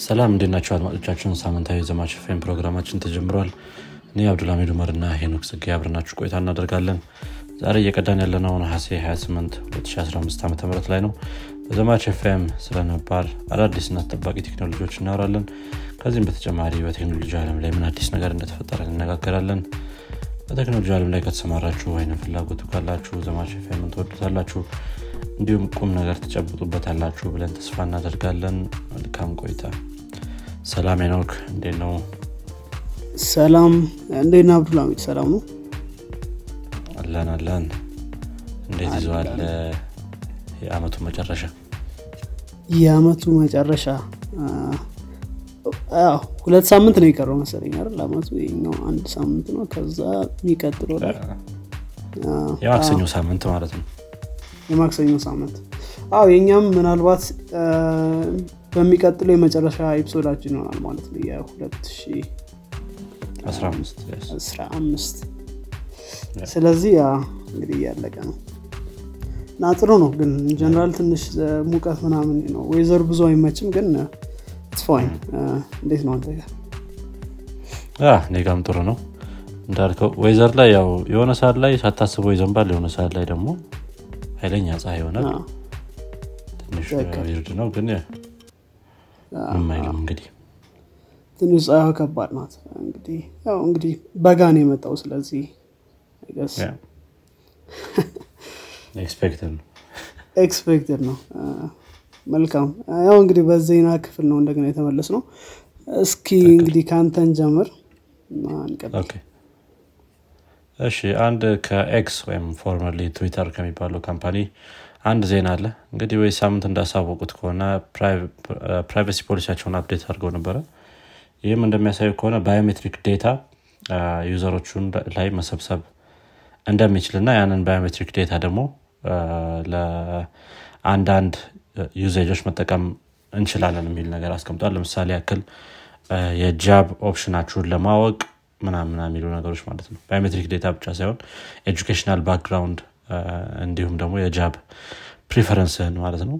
ሰላም እንዴት ናቸው አድማጮቻችን? ሳምንታዊ ዘማች ፌም ፕሮግራማችን ተጀምሯል። እኔ አብዱልሚድ ኡመር እና ሄኖክ ጽጌ አብረናችሁ ቆይታ እናደርጋለን። ዛሬ እየቀዳን ያለነው ነሐሴ 28 2015 ዓ ም ላይ ነው። በዘማች ፌም ስለነባር አዳዲስና ተጠባቂ ቴክኖሎጂዎች እናወራለን። ከዚህም በተጨማሪ በቴክኖሎጂ አለም ላይ ምን አዲስ ነገር እንደተፈጠረ እንነጋገራለን። በቴክኖሎጂ አለም ላይ ከተሰማራችሁ ወይም ፍላጎቱ ካላችሁ ዘማች ፌምን ትወዱታላችሁ እንዲሁም ቁም ነገር ትጨብጡበታላችሁ ብለን ተስፋ እናደርጋለን። መልካም ቆይታ ሰላም ኖክ እንዴት ነው? ሰላም እንዴት ነህ አብዱልሚድ ሰላም ነው? አለን አለን። እንዴት ይዘዋል የአመቱ መጨረሻ? የአመቱ መጨረሻ? ሁለት ሳምንት ነው የቀረው መሰለኝ አይደል? አመቱ ይኸኛው አንድ ሳምንት ነው ከዛ የሚቀጥለው የማክሰኞ ሳምንት ማለት ነው። የማክሰኞ ሳምንት። አዎ የእኛም ምናልባት በሚቀጥለው የመጨረሻ ኤፒሶዳችን ይሆናል ማለት ነው። የ2015 15 ስለዚህ ያ እንግዲህ እያለቀ ነው። እና ጥሩ ነው ግን ጀነራል ትንሽ ሙቀት ምናምን ነው። ወይዘር ብዙ አይመችም ግን ትፋይን እንዴት ነው አንተ? ጋር እኔ ጋም ጥሩ ነው። እንዳልከው weather ላይ ያው የሆነ ሰዓት ላይ ሳታስበው ይዘንባል የሆነ ሰዓት ላይ ደግሞ ኃይለኛ ፀሐይ ይሆናል። አዎ፣ ትንሽ ነው ግን አይልም እንግዲህ ትንሽ ፀሐዩ ከባድ ናት። እንግዲህ ያው እንግዲህ በጋ ነው የመጣው ስለዚህ I guess expected ነው። expected ነው። መልካም ያው እንግዲህ በዜና ክፍል ነው እንደገና የተመለስ ነው እስኪ እንግዲህ ከአንተን ጀምር እሺ አንድ ከኤክስ ወይም formerly ትዊተር ከሚባለው company አንድ ዜና አለ። እንግዲህ ወይ ሳምንት እንዳሳወቁት ከሆነ privacy policy ያቸውን update አድርገው ነበረ። ይህም እንደሚያሳየው ከሆነ biometric data user ኦቹን ላይ መሰብሰብ እንደሚችል እና ያንን biometric data ደግሞ ለአንዳንድ ዩዜጆች መጠቀም እንችላለን የሚል ነገር አስቀምጧል። ለምሳሌ ያክል የ job option ኣችሁን ለማወቅ ምናምን የሚሉ ነገሮች ማለት ነው። biometric data ብቻ ሳይሆን educational background እንዲሁም ደግሞ የ job preference ህን ማለት ነው።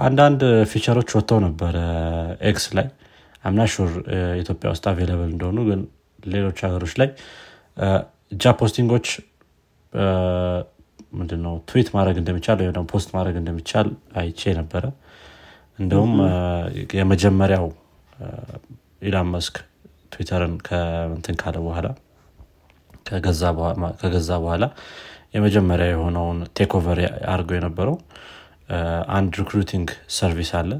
አንዳንድ feature ኦች ወጥተው ነበረ ኤክስ ላይ። I'm not sure ኢትዮጵያ ውስጥ available እንደሆኑ ግን ሌሎች ሀገሮች ላይ job posting ኦች ምንድነው ትዊት ማድረግ እንደሚቻል ወይም post ማድረግ እንደሚቻል አይቼ ነበረ። እንደውም የመጀመሪያው ኢላን መስክ ትዊተርን ከንትን ካለ በኋላ- ከገዛ በኋላ የመጀመሪያ የሆነውን take over አድርገው የነበረው አንድ recruiting service አለ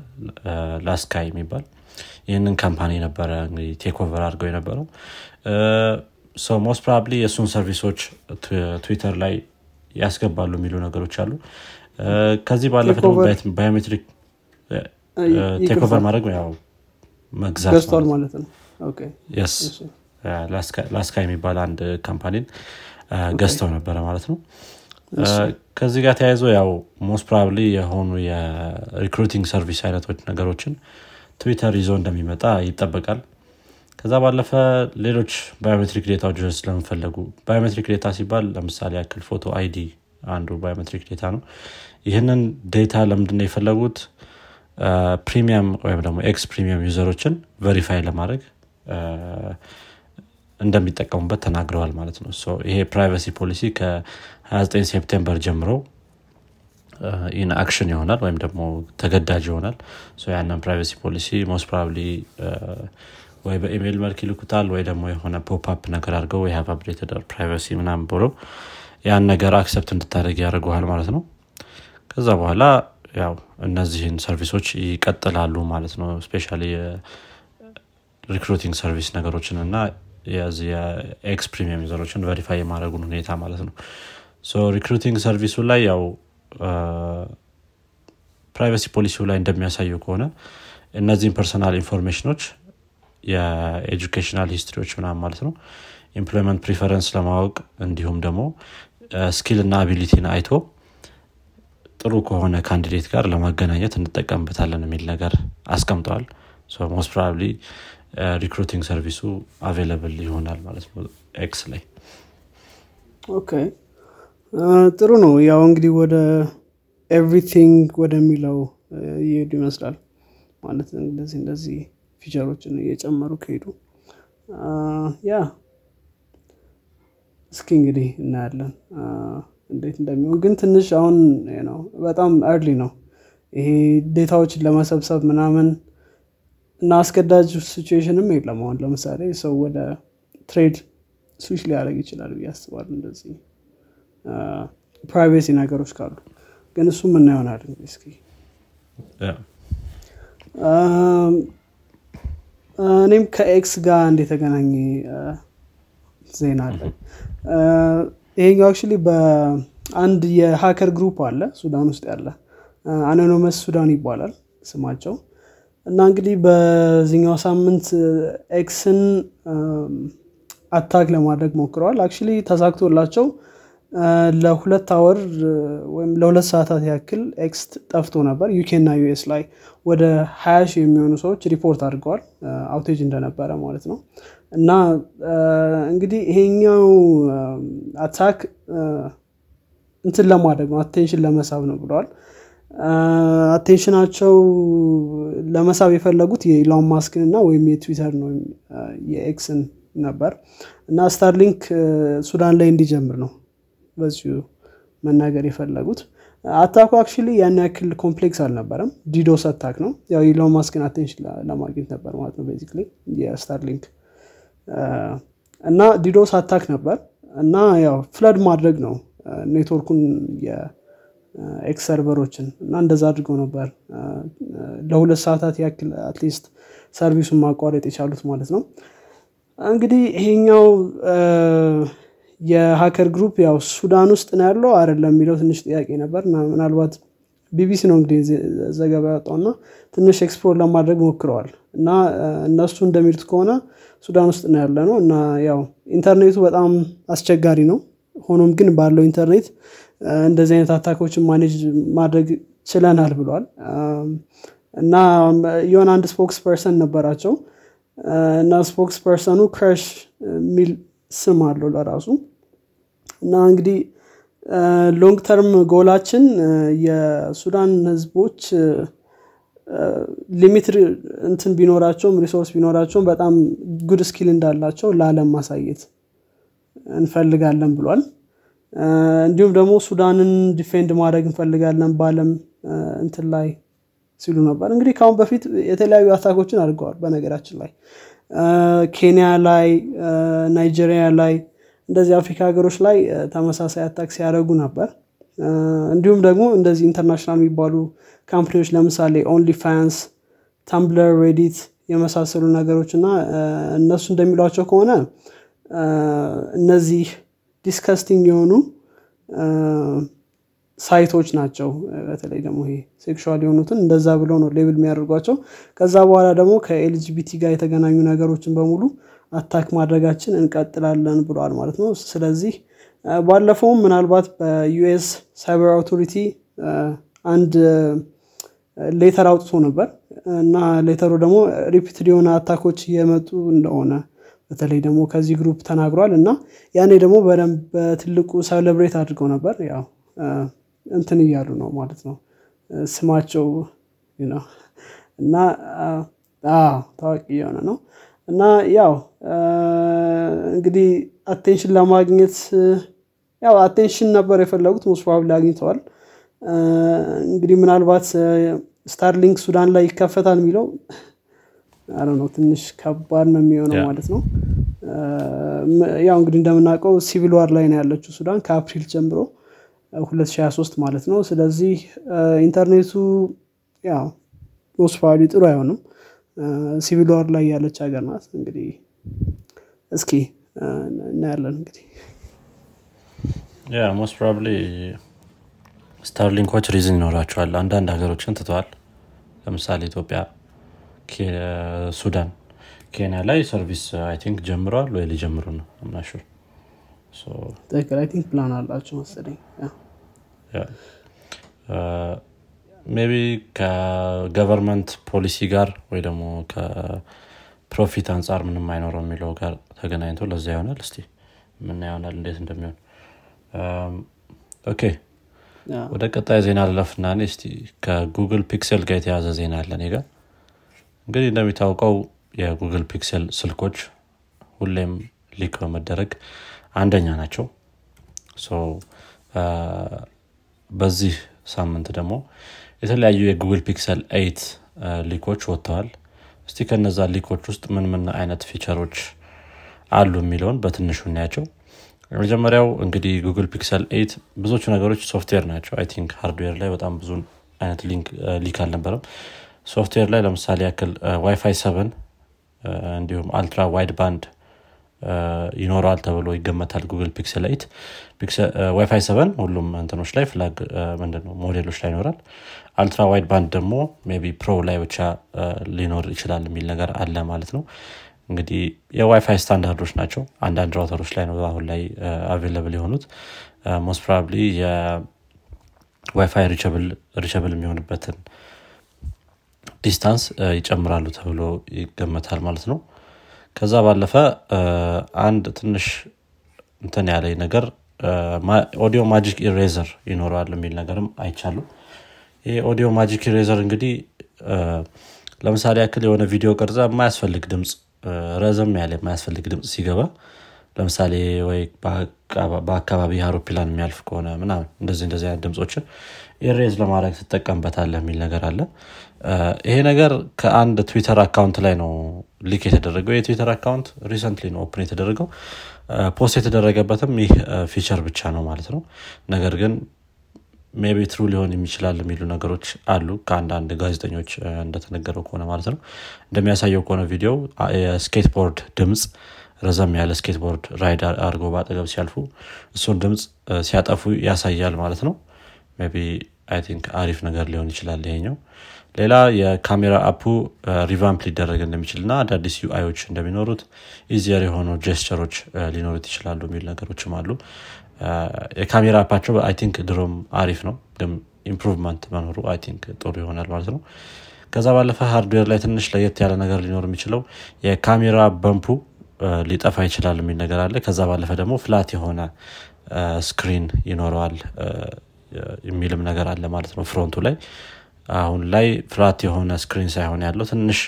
ላስካይ የሚባል። ይህንን company ነበረ እንግዲህ take over አድርገው የነበረው። most probably የእሱን service ኦች ትዊተር ላይ ያስገባሉ የሚሉ ነገሮች አሉ። ከዚህ ባለፈ ደግሞ biometric take ይቅርታ፣ over ማድረግ ያው መግዛት ማለት ነው። ላስካ የሚባል አንድ company ን ገዝተው ነበረ ማለት ነው። ከዚህ ጋር ተያይዞ ያው most probably የሆኑ የ recruiting service አይነቶች ነገሮችን ትዊተር ይዞ እንደሚመጣ ይጠበቃል። ከዛ ባለፈ ሌሎች biometric data ዎች ስለሚፈልጉ biometric data ሲባል ለምሳሌ ያክል photo ID አንዱ biometric data ነው። ይህንን data ለምንድነው የፈለጉት? premium ወይም ደግሞ ኤክስ premium user ኦችን verify ለማድረግ እንደሚጠቀሙበት ተናግረዋል ማለት ነው። ይሄ privacy policy ከ29 September ጀምሮ in action ይሆናል ወይም ደግሞ አስገዳጅ ይሆናል። ያንን privacy policy most probably ወይ በኢሜይል መልክ ይልኩታል ወይ ደግሞ የሆነ pop-up ነገር አድርገው ወይ updated privacy ምናምን ብሎ ያን ነገር accept እንድታደርግ ያደርገዋል ማለት ነው። ከዛ በኋላ ያው እነዚህን service ኦች ይቀጥላሉ ማለት ነው። specially recruiting service ነገሮችን እና የኤክስ premium user ኦችን verify የማድረጉን ሁኔታ ማለት ነው። recruiting service ኡ ላይ ያው privacy policy ው ላይ እንደሚያሳየው ከሆነ እነዚህን personal information ኦች የ educational history ዎች ምናምን ማለት ነው employment preference ለማወቅ እንዲሁም ደግሞ skill እና ability ን አይቶ ጥሩ ከሆነ candidate ጋር ለማገናኘት እንጠቀምበታለን የሚል ነገር አስቀምጠዋል። most probably recruiting service ኡ available ይሆናል ማለት ነው ኤክስ ላይ። Okay። ጥሩ ነው። ያው እንግዲህ ወደ everything ወደሚለው እየሄዱ ይመስላል ማለት እንደዚህ እንደዚህ feature ኦችን እየጨመሩ ከሄዱ yeah እስኪ እንግዲህ እናያለን። እንዴት እንደሚሆን ግን ትንሽ አሁን ነው። በጣም early ነው። ይሄ data ዎችን ለመሰብሰብ ምናምን እና አስገዳጅ situation ም የለም አሁን ለምሳሌ ሰው ወደ Threads switch ሊያደርግ ይችላል ብዬ አስባለሁ እንደዚህ። privacy ነገሮች ካሉ ግን እሱ ምና ይሆናል እንግዲህ እስኪ? እኔም ከ X ጋር እንደተገናኘ ዜና አለ። ይሄኛው actually በአንድ የ hacker group አለ ሱዳን ውስጥ ያለ Anonymous Sudan ይባላል ስማቸው እና እንግዲህ በዚኛው ሳምንት X ን attack ለማድረግ ሞክረዋል። actually ተሳክቶላቸው ለሁለት hour ወይም ለሁለት ሰዓታት ያክል X ጠፍቶ ነበር። ዩኬ እና ዩኤስ ላይ ወደ ሀያ ሺህ የሚሆኑ ሰዎች ሪፖርት አድርገዋል። outage እንደነበረ ማለት ነው። እና እንግዲህ ይሄኛው attack እንትን ለማድረግ ነው attention ለመሳብ ነው ብለዋል attention ኣቸው ለመሳብ የፈለጉት የኢሎን ማስክን እና ወይም የትዊተር ነው የ X ን ነበር። እና Starlink ሱዳን ላይ እንዲጀምር ነው በዚሁ መናገር የፈለጉት። attack ኡ actually ያን ያክል complex አልነበረም። DDoS attack ነው። ያው ኢሎን ማስክን attention ለማግኘት ነበር ማለት ነው basically የ Starlink። እና DDoS attack ነበር። እና ያው flood ማድረግ ነው። network ኡን የ X server ኦችን እና እንደዛ አድርገው ነበር ለሁለት ሰዓታት ያክል at least service ኡን ማቋረጥ የቻሉት ማለት ነው። እንግዲህ ይሄኛው የ hacker group ያው ሱዳን ውስጥ ነው ያለው አይደለም የሚለው ትንሽ ጥያቄ ነበር። ምናልባት ቢቢሲ ነው እንግዲህ ዘገባ ያወጣውና ትንሽ explore ለማድረግ ሞክረዋል። እና እነሱ እንደሚሉት ከሆነ ሱዳን ውስጥ ነው ያለ ነው እና ያው ኢንተርኔቱ በጣም አስቸጋሪ ነው። ሆኖም ግን ባለው ኢንተርኔት እንደዚህ አይነት attack ኦችን manage ማድረግ ችለናል ብሏል። እና የሆነ አንድ spokesperson ነበራቸው እና spokesperson ኑ Crush የሚል ስም አለው ለራሱ። እና እንግዲህ long term goal ኣችን የሱዳን ህዝቦች limited እንትን ቢኖራቸውም resource ቢኖራቸውም በጣም good skill እንዳላቸው ለአለም ማሳየት እንፈልጋለን ብሏል እንዲሁም ደግሞ ሱዳንን defend ማድረግ እንፈልጋለን በአለም እንትን ላይ ሲሉ ነበር። እንግዲህ ከአሁን በፊት የተለያዩ attack ኦችን አድርገዋል በነገራችን ላይ ኬንያ ላይ ናይጄሪያ ላይ እንደዚህ አፍሪካ ሀገሮች ላይ ተመሳሳይ attack ሲያደርጉ ነበር። እንዲሁም ደግሞ እንደዚህ international የሚባሉ company ዎች ለምሳሌ OnlyFans Tumblr Reddit የመሳሰሉ ነገሮች እና እነሱ እንደሚሏቸው ከሆነ እነዚህ disgusting የሆኑ site ኦች ናቸው። በተለይ ደግሞ ይሄ sexual የሆኑትን እንደዛ ብለው ነው label የሚያደርጓቸው። ከዛ በኋላ ደግሞ ከ LGBT ጋር የተገናኙ ነገሮችን በሙሉ attack ማድረጋችን እንቀጥላለን ብለዋል ማለት ነው። ስለዚህ ባለፈውም ምናልባት በ US cyber authority አንድ letter አውጥቶ ነበር እና letter ኡ ደግሞ repeated የሆነ attack ኦች እየመጡ እንደሆነ በተለይ ደግሞ ከዚህ group ተናግሯል እና ያኔ ደግሞ በደንብ በትልቁ celebrate አድርገው ነበር። ያው እንትን እያሉ ነው ማለት ነው። ስማቸው እና ታዋቂ የሆነ ነው። እና ያው እንግዲህ attention ለማግኘት ያው attention ነበር የፈለጉት most probably አግኝተዋል። እንግዲህ ምናልባት Starlink ሱዳን ላይ ይከፈታል የሚለው አረ ነው ትንሽ ከባድ ነው የሚሆነው ማለት ነው። ያው እንግዲህ እንደምናውቀው civil war ላይ ነው ያለችው ሱዳን ከአፕሪል ጀምሮ 2023 ማለት ነው። ስለዚህ ኢንተርኔቱ ያው most probably ጥሩ አይሆንም። civil war ላይ ያለች ሀገር ናት። እንግዲህ እስኪ እናያለን እንግዲህ። ያ most probably Starlink ኦች reason ይኖራቸዋል። አንዳንድ ሀገሮችን ትተዋል። ለምሳሌ ኢትዮጵያ ሱዳን። ኬንያ ላይ service I think ጀምረዋል ወይ ሊጀምሩ ነው? ምን sure ትክክል. I think plan አላቸው መሰለኝ። maybe ከ government policy ጋር ወይ ደግሞ ከ profit አንጻር ምንም አይኖረው የሚለው ጋር ተገናኝቶ ለዛ ይሆናል። እስቲ ምና ይሆናል እንዴት እንደሚሆን። okay ወደ ቀጣይ ዜና ልለፍና እስቲ ከ Google Pixel ጋር የተያዘ ዜና አለ እኔ ጋር እንግዲህ እንደሚታወቀው የ Google Pixel ስልኮች ሁሌም leak በመደረግ አንደኛ ናቸው። በዚህ ሳምንት ደግሞ የተለያዩ የ Google Pixel eight leak ኦች ወጥተዋል። እስቲ ከነዛ leak ኦች ውስጥ ምን ምን አይነት feature ኦች አሉ የሚለውን በትንሹ እናያቸው። መጀመሪያው እንግዲህ Google Pixel eight ብዙዎቹ ነገሮች ሶፍትዌር ናቸው። I think hardware ላይ በጣም ብዙ አይነት leak አልነበረም ሶፍትዌር ላይ ለምሳሌ ያክል WiFi seven እንዲሁም ultra wide band ይኖረዋል ተብሎ ይገመታል Google Pixel eight። WiFi seven ሁሉም እንትኖች ላይ flag ምንድነው ሞዴሎች ላይ ይኖራል። ultra wide band ደግሞ ቢ pro ላይ ብቻ ሊኖር ይችላል የሚል ነገር አለ ማለት ነው። እንግዲህ የ WiFi standard ኦች ናቸው። አንዳንድ router ኦች ላይ ነው አሁን ላይ available የሆኑት። most probably የ WiFi reachable የሚሆንበትን distance ይጨምራሉ ተብሎ ይገመታል ማለት ነው። ከዛ ባለፈ አንድ ትንሽ እንትን ያለ ነገር Audio Magic Eraser ይኖረዋል የሚል ነገርም አይቻለሁ ይህ Audio Magic Eraser እንግዲህ ለምሳሌ ያክል የሆነ ቪዲዮ ቀርጸህ የማያስፈልግ ድምፅ ረዘም ያለ የማያስፈልግ ድምፅ ሲገባ ለምሳሌ ወይ በአካባቢ አውሮፕላን የሚያልፍ ከሆነ ምናምን እንደዚህ እንደዚህ አይነት ድምፆችን erase ለማድረግ ትጠቀምበታለህ የሚል ነገር አለ ይሄ ነገር ከአንድ ትዊተር account ላይ ነው leak የተደረገው። የትዊተር account recently ነው open የተደረገው። post የተደረገበትም ይህ feature ብቻ ነው ማለት ነው። ነገር ግን maybe true ሊሆን ይችላል የሚሉ ነገሮች አሉ። ከአንዳንድ ጋዜጠኞች እንደተነገረው ከሆነ ማለት ነው። እንደሚያሳየው ከሆነ ቪዲዮ የ skateboard ድምፅ ረዘም ያለ skateboard ride አድርገው በአጠገብ ሲያልፉ እሱን ድምፅ ሲያጠፉ ያሳያል ማለት ነው። but I think አሪፍ ነገር ሊሆን ይችላል ይሄኛው። ሌላ የካሜራ app ኡ revamp ሊደረግ እንደሚችል እና አዳዲስ UI ኦች እንደሚኖሩት easier የሆኑ gesture ኦች ሊኖሩት ይችላሉ የሚል ነገሮችም አሉ። የካሜራ app ኣቸው I think ድሮም አሪፍ ነው ግን improvement መኖሩ I think ጥሩ ይሆናል ማለት ነው። ከዛ ባለፈ hardware ላይ ትንሽ ለየት ያለ ነገር ሊኖር የሚችለው የካሜራ bump ኡ ሊጠፋ ይችላል የሚል ነገር አለ። ከዛ ባለፈ ደግሞ flat የሆነ screen ይኖረዋል የሚልም ነገር አለ ማለት ነው front ኡ ላይ። አሁን ላይ flat የሆነ screen ሳይሆን ያለው ትንሽ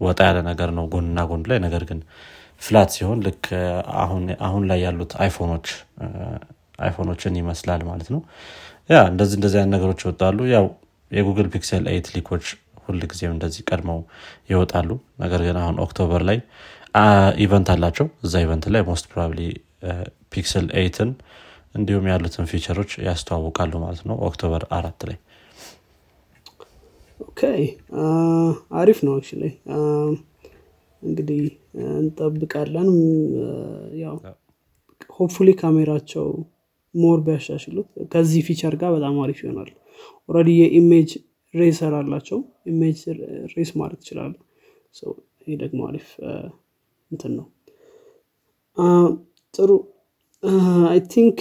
ወጣ ያለ ነገር ነው ጎንና ጎን ላይ። ነገር ግን flat ሲሆን ልክ አሁን ላይ ያሉት አይፎኖች አይፎኖችን ይመስላል ማለት ነው። ያ እንደዚህ እንደዚህ አይነት ነገሮች ይወጣሉ። ያው የ Google Pixel Eight leak ኦች ሁል ጊዜም እንደዚህ ቀድመው ይወጣሉ። ነገር ግን አሁን October ላይ event አላቸው። እዛ event ላይ most probably Pixel Eight ን እንዲሁም ያሉትን feature ኦች ያስተዋውቃሉ ማለት ነው። October አራት ላይ okay አሪፍ ነው አ እንግዲህ እንጠብቃለን። ያው hopefully ካሜራቸው more ቢያሻሽሉት ከዚህ feature ጋር በጣም አሪፍ ይሆናል። already የ image eraser አላቸው። image erase ማለት ይችላሉ። ይህ ደግሞ አሪፍ እንትን ነው። ጥሩ I think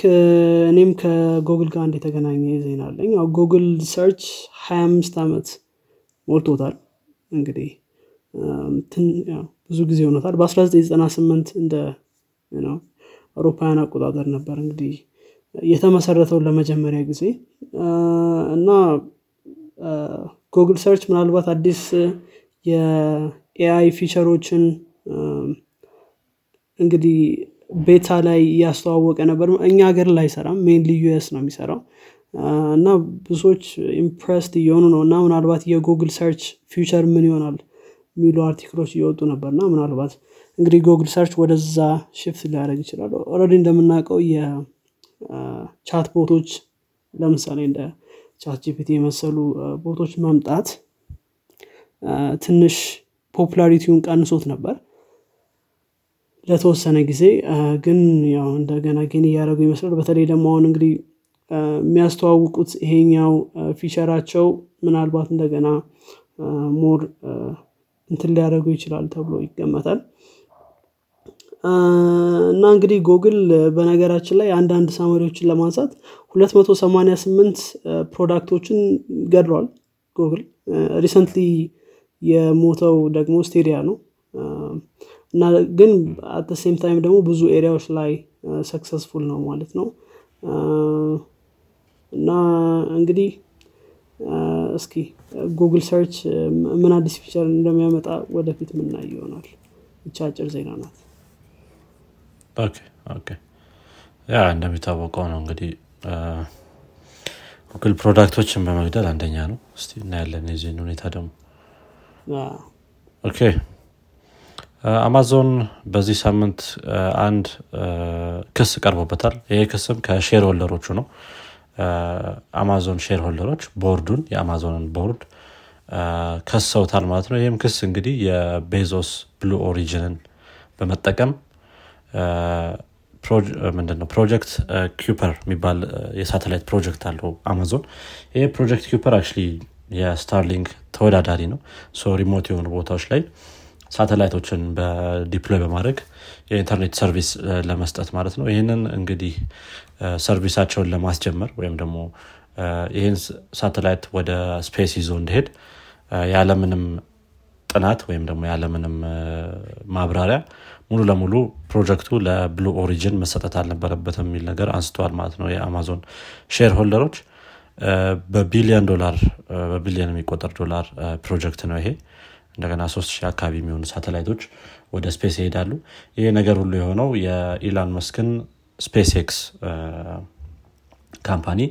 እኔም ከጎግል ጋር አንድ የተገናኘ ዜና አለኝ። Google Search 25 ዓመት ሞልቶታል። እንግዲህ ብዙ ጊዜ ሆኖታል። በ1998 እንደ አውሮፓውያን አቆጣጠር ነበር እንግዲህ የተመሰረተው ለመጀመሪያ ጊዜ። እና Google Search ምናልባት አዲስ የ AI feature ኦችን እንግዲህ beta ላይ እያስተዋወቀ ነበር። እኛ ሀገር ላይ አይሰራም mainly US ነው የሚሰራው። እና ብዙዎች impressed እየሆኑ ነው። እና ምናልባት የ Google Search future ምን ይሆናል የሚሉ article ኦች እየወጡ ነበር። እና ምናልባት እንግዲህ Google Search ወደዛ shift ሊያደርግ ይችላል። already እንደምናውቀው የ chat bot ኦች ለምሳሌ እንደ ChatGPT የመሰሉ bot ኦች መምጣት ትንሽ popularity ውን ቀንሶት ነበር ለተወሰነ ጊዜ ግን ያው እንደገና ግን እያደረጉ ይመስላል በተለይ ደግሞ አሁን እንግዲህ የሚያስተዋውቁት ይሄኛው feature ኣቸው ምናልባት እንደገና more እንትን ሊያደርገው ይችላል ተብሎ ይገመታል። እና እንግዲህ ጎግል በነገራችን ላይ አንዳንድ summary ዎችን ለማንሳት 288 product ኦችን ገድሏል Google። recently የሞተው ደግሞ Stadia ነው እና ግን at same time ደግሞ ብዙ area ዎች ላይ successful ነው ማለት ነው. እና እንግዲህ እስኪ Google Search ምን አዲስ feature እንደሚያመጣ ወደፊት የምናይ ይሆናል። ብቻ አጭር ዜና ናት። yeah እንደሚታወቀው ነው እንግዲህ Google product ኦችን በመግደል አንደኛ ነው። እስቲ እናያለን የዚህን ሁኔታ ደግሞ። okay አማዞን በዚህ ሳምንት አንድ ክስ ቀርቦበታል። ይሄ ክስም ከ shareholder ኦቹ ነው አማዞን shareholder ኦች ቦርዱን የአማዞንን ቦርድ ከሰውታል ማለት ነው። ይህም ክስ እንግዲህ የቤዞስ Blue Origin ን በመጠቀም ምንድነው Project Kuiper የሚባል የሳተላይት ፕሮጀክት አለው አማዞን። ይህ Project Kuiper አክ የ Starlink ተወዳዳሪ ነው። so remote የሆኑ ቦታዎች ላይ ሳተላይቶችን በ deploy በማድረግ የኢንተርኔት service ለመስጠት ማለት ነው። ይህንን እንግዲህ service ኣቸውን ለማስጀመር ወይም ደግሞ ይህን ሳተላይት ወደ space ይዞ እንዲሄድ ያለምንም ጥናት ወይም ደግሞ ያለምንም ማብራሪያ ሙሉ ለሙሉ ፕሮጀክቱ ለ Blue Origin መሰጠት አልነበረበትም የሚል ነገር አንስተዋል ማለት ነው የአማዞን shareholder ኦች በቢሊዮን ዶላር በቢሊዮን የሚቆጠር ዶላር ፕሮጀክት ነው ይሄ እንደገና ሶስት ሺህ አካባቢ የሚሆኑ ሳተላይቶች ወደ space ይሄዳሉ። ይህ ነገር ሁሉ የሆነው የኢላን ማስክን SpaceX company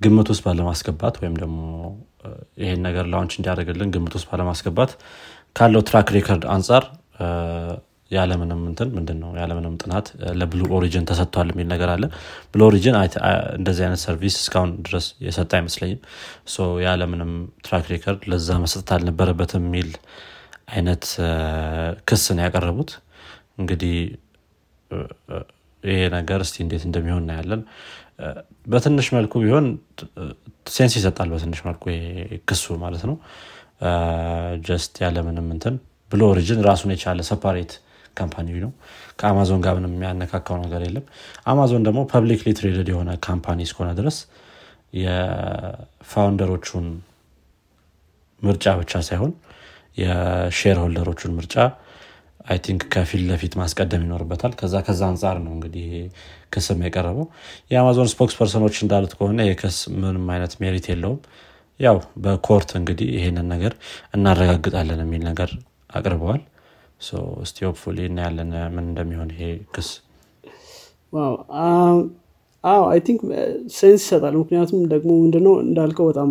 ግምት ውስጥ ባለማስገባት ወይም ደግሞ ይሄን ነገር launch እንዲያደርግልን ግምት ውስጥ ባለማስገባት ካለው track record አንጻር ያለምንም እንትን ምንድን ነው ያለምንም ጥናት ለ Blue Origin ተሰጥቷል የሚል ነገር አለ። Blue Origin እንደዚህ አይነት service እስካሁን ድረስ የሰጠ አይመስለኝም። ያለምንም track record ለዛ መስጠት አልነበረበትም የሚል አይነት ክስ ነው ያቀረቡት። እንግዲህ ይሄ ነገር እስቲ እንዴት እንደሚሆን እናያለን። በትንሽ መልኩ ቢሆን sense ይሰጣል በትንሽ መልኩ ክሱ ማለት ነው። just ያለምንም እንትን Blue Origin ራሱን የቻለ separate company ነው። ከአማዞን ጋር ምንም የሚያነካካው ነገር የለም። አማዞን ደግሞ publicly traded የሆነ company እስከሆነ ድረስ የ founder ኦቹን ምርጫ ብቻ ሳይሆን የ shareholder ኦቹን ምርጫ I think ከፊት ለፊት ማስቀደም ይኖርበታል። ከዛ ከዛ አንጻር ነው እንግዲህ ክስም የቀረበው። የ Amazon spokesperson ኦች እንዳሉት ከሆነ የክስ ምንም አይነት merit የለውም። ያው በ court እንግዲህ ይሄንን ነገር እናረጋግጣለን የሚል ነገር አቅርበዋል እስቲ hopefully እናያለን ምን እንደሚሆን ይሄ ክስ አዎ I think sense ይሰጣል። ምክንያቱም ደግሞ ምንድነው? እንዳልከው በጣም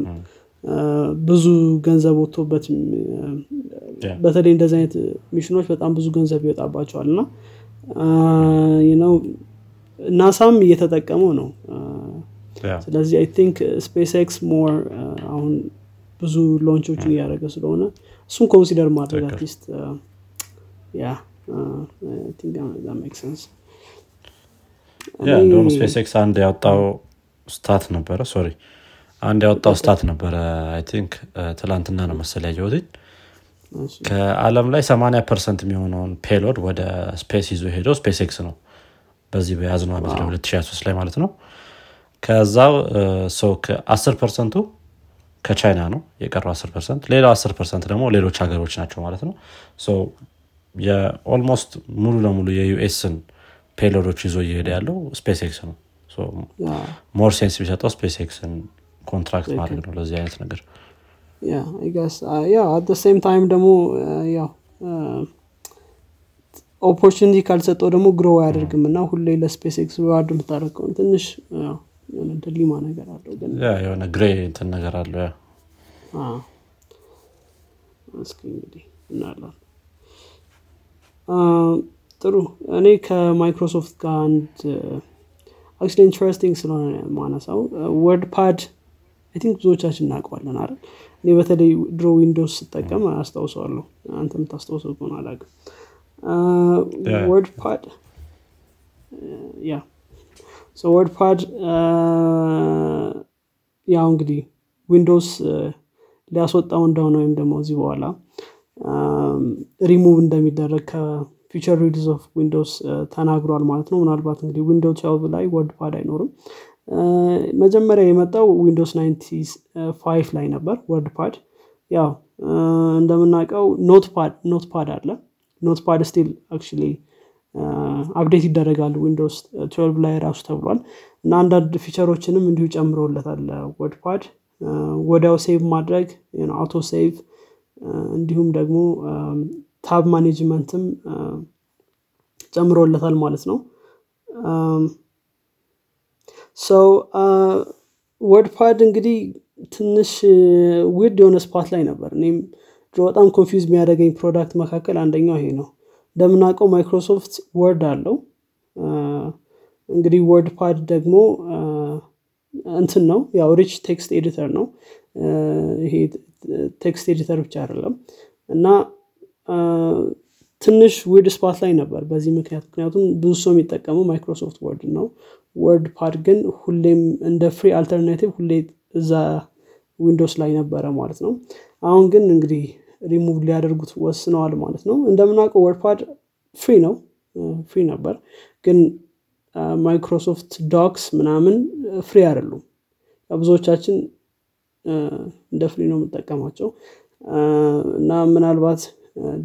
ብዙ ገንዘብ ወጥቶበት በተለይ እንደዚህ አይነት mission ኦች በጣም ብዙ ገንዘብ ይወጣባቸዋል። እና ነው NASA ም እየተጠቀመው ነው። ስለዚህ I think SpaceX more አሁን ብዙ launch ኦችን እያደረገ ስለሆነ እሱን consider ማድረግ at least make sense እንደውም Space X አንድ ያወጣው stat ነበረ sorry አንድ ያወጣው stat ነበረ I think ትላንትና ነው መሰል ያየሁትኝ። ከአለም ላይ 80 percent የሚሆነውን payload ወደ space ይዞ ሄደው SpaceX ነው። በዚህ በያዝነው ዓመት ላይ 2023 ላይ ማለት ነው። ከዛው ሰው ከ10 percent ኡ ከቻይና ነው የቀረው 10 percent። ሌላው 10 percent ደግሞ ሌሎች ሀገሮች ናቸው ማለት ነው የ almost ሙሉ ለሙሉ የ US ን payload ኦች ይዞ እየሄደ ያለው SpaceX ነው more sense ቢሰጠው SpaceX ን contract ማድረግ ነው ለዚህ አይነት ነገር። same time ደግሞ ያው opportunity ካልሰጠው ደግሞ grow አያደርግም እና ሁሌ ለ SpaceX reward የምታደረገውን ትንሽ dilemma ነገር አለው ግን የሆነ gray እንትን ነገር አለው yeah። እስኪ እንግዲህ እናያለን ጥሩ። እኔ ከማይክሮሶፍት ጋር አንድ actually interesting ስለሆነ ማነሳው WordPad I think ብዙዎቻችን እናውቀዋለን አይደል? እኔ በተለይ ድሮ Windows ስጠቀም አስታውሰዋለሁ። አንተ የምታስታውሰው ከሆነ አላውቅም። WordPad yeah WordPad ያው እንግዲህ Windows ሊያስወጣው እንደሆነ ወይም ደግሞ ከዚህ በኋላ ሪሙቭ እንደሚደረግ ከ future release of Windows ተናግሯል ማለት ነው። ምናልባት እንግዲህ Windows twelve ላይ WordPad አይኖርም። መጀመሪያ የመጣው Windows 95 ላይ ነበር WordPad። ያው እንደምናውቀው Notepad አለ። Notepad still actually update ይደረጋል Windows 12 ላይ ራሱ ተብሏል። እና አንዳንድ feature ኦችንም እንዲሁ ጨምረውለታል WordPad። ወዲያው save ማድረግ auto save እንዲሁም ደግሞ tab management ም ጨምሮለታል ማለት ነው። ሰው WordPad እንግዲህ ትንሽ weird የሆነ spot ላይ ነበር። እኔም በጣም confuse የሚያደርገኝ product መካከል አንደኛው ይሄ ነው። እንደምናውቀው Microsoft Word አለው። እንግዲህ WordPad ደግሞ እንትን ነው ያው rich text editor ነው። ይሄ text editor ብቻ አይደለም እና ትንሽ weird spot ላይ ነበር በዚህ ምክንያት። ምክንያቱም ብዙ ሰው የሚጠቀመው Microsoft Word ነው። WordPad ግን ሁሌም እንደ free alternative ሁሌ እዛ Windows ላይ ነበረ ማለት ነው። አሁን ግን እንግዲህ ሪሙቭ ሊያደርጉት ወስነዋል ማለት ነው። እንደምናውቀው WordPad free ነው free ነበር። ግን Microsoft docs ምናምን free አይደሉም። ብዙዎቻችን እንደ free ነው የምጠቀማቸው። እና ምናልባት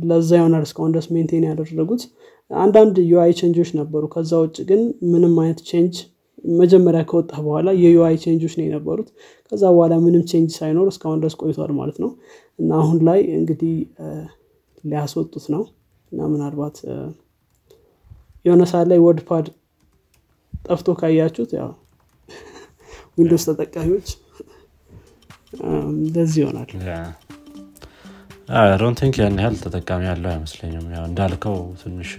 ለዛ ይሆናል እስካሁን ድረስ maintain ያደረጉት አንዳንድ UI change ኦች ነበሩ። ከዛ ውጭ ግን ምንም አይነት change መጀመሪያ ከወጣ በኋላ የ UI change ኦች ነው የነበሩት። ከዛ በኋላ ምንም change ሳይኖር እስካሁን ድረስ ቆይቷል ማለት ነው። እና አሁን ላይ እንግዲህ ሊያስወጡት ነው። እና ምናልባት የሆነ ሰዓት ላይ WordPad ጠፍቶ ካያችሁት ያው Windows ተጠቃሚዎች እንደዚህ ይሆናል። don't think ያን ያህል ተጠቃሚ ያለው አይመስለኝም። ያው እንዳልከው ትንሽ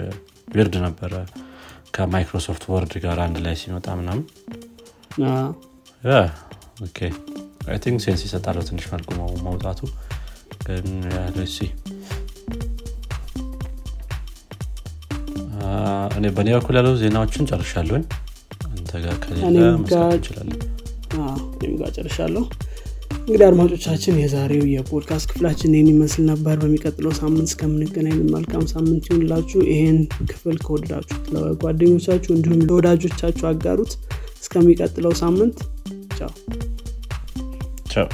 weird ነበረ ከ Microsoft Word ጋር አንድ ላይ ሲመጣ ምናምን። I think sense ይሰጣለሁ ትንሽ መልኩ መውጣቱ። ግን ሲ እኔ በእኔ በኩል ያለው ዜናዎችን ጨርሻለሁኝ። አንተ ጋር ከሌለ መስራት እንችላለን። ጨርሻለሁ እንግዲህ አድማጮቻችን የዛሬው የፖድካስት ክፍላችን ይህን ይመስል ነበር። በሚቀጥለው ሳምንት እስከምንገናኝ መልካም ሳምንት ይሁንላችሁ። ይህን ክፍል ከወደዳችሁ ለጓደኞቻችሁ እንዲሁም ለወዳጆቻችሁ አጋሩት። እስከሚቀጥለው ሳምንት ቻው። ቻው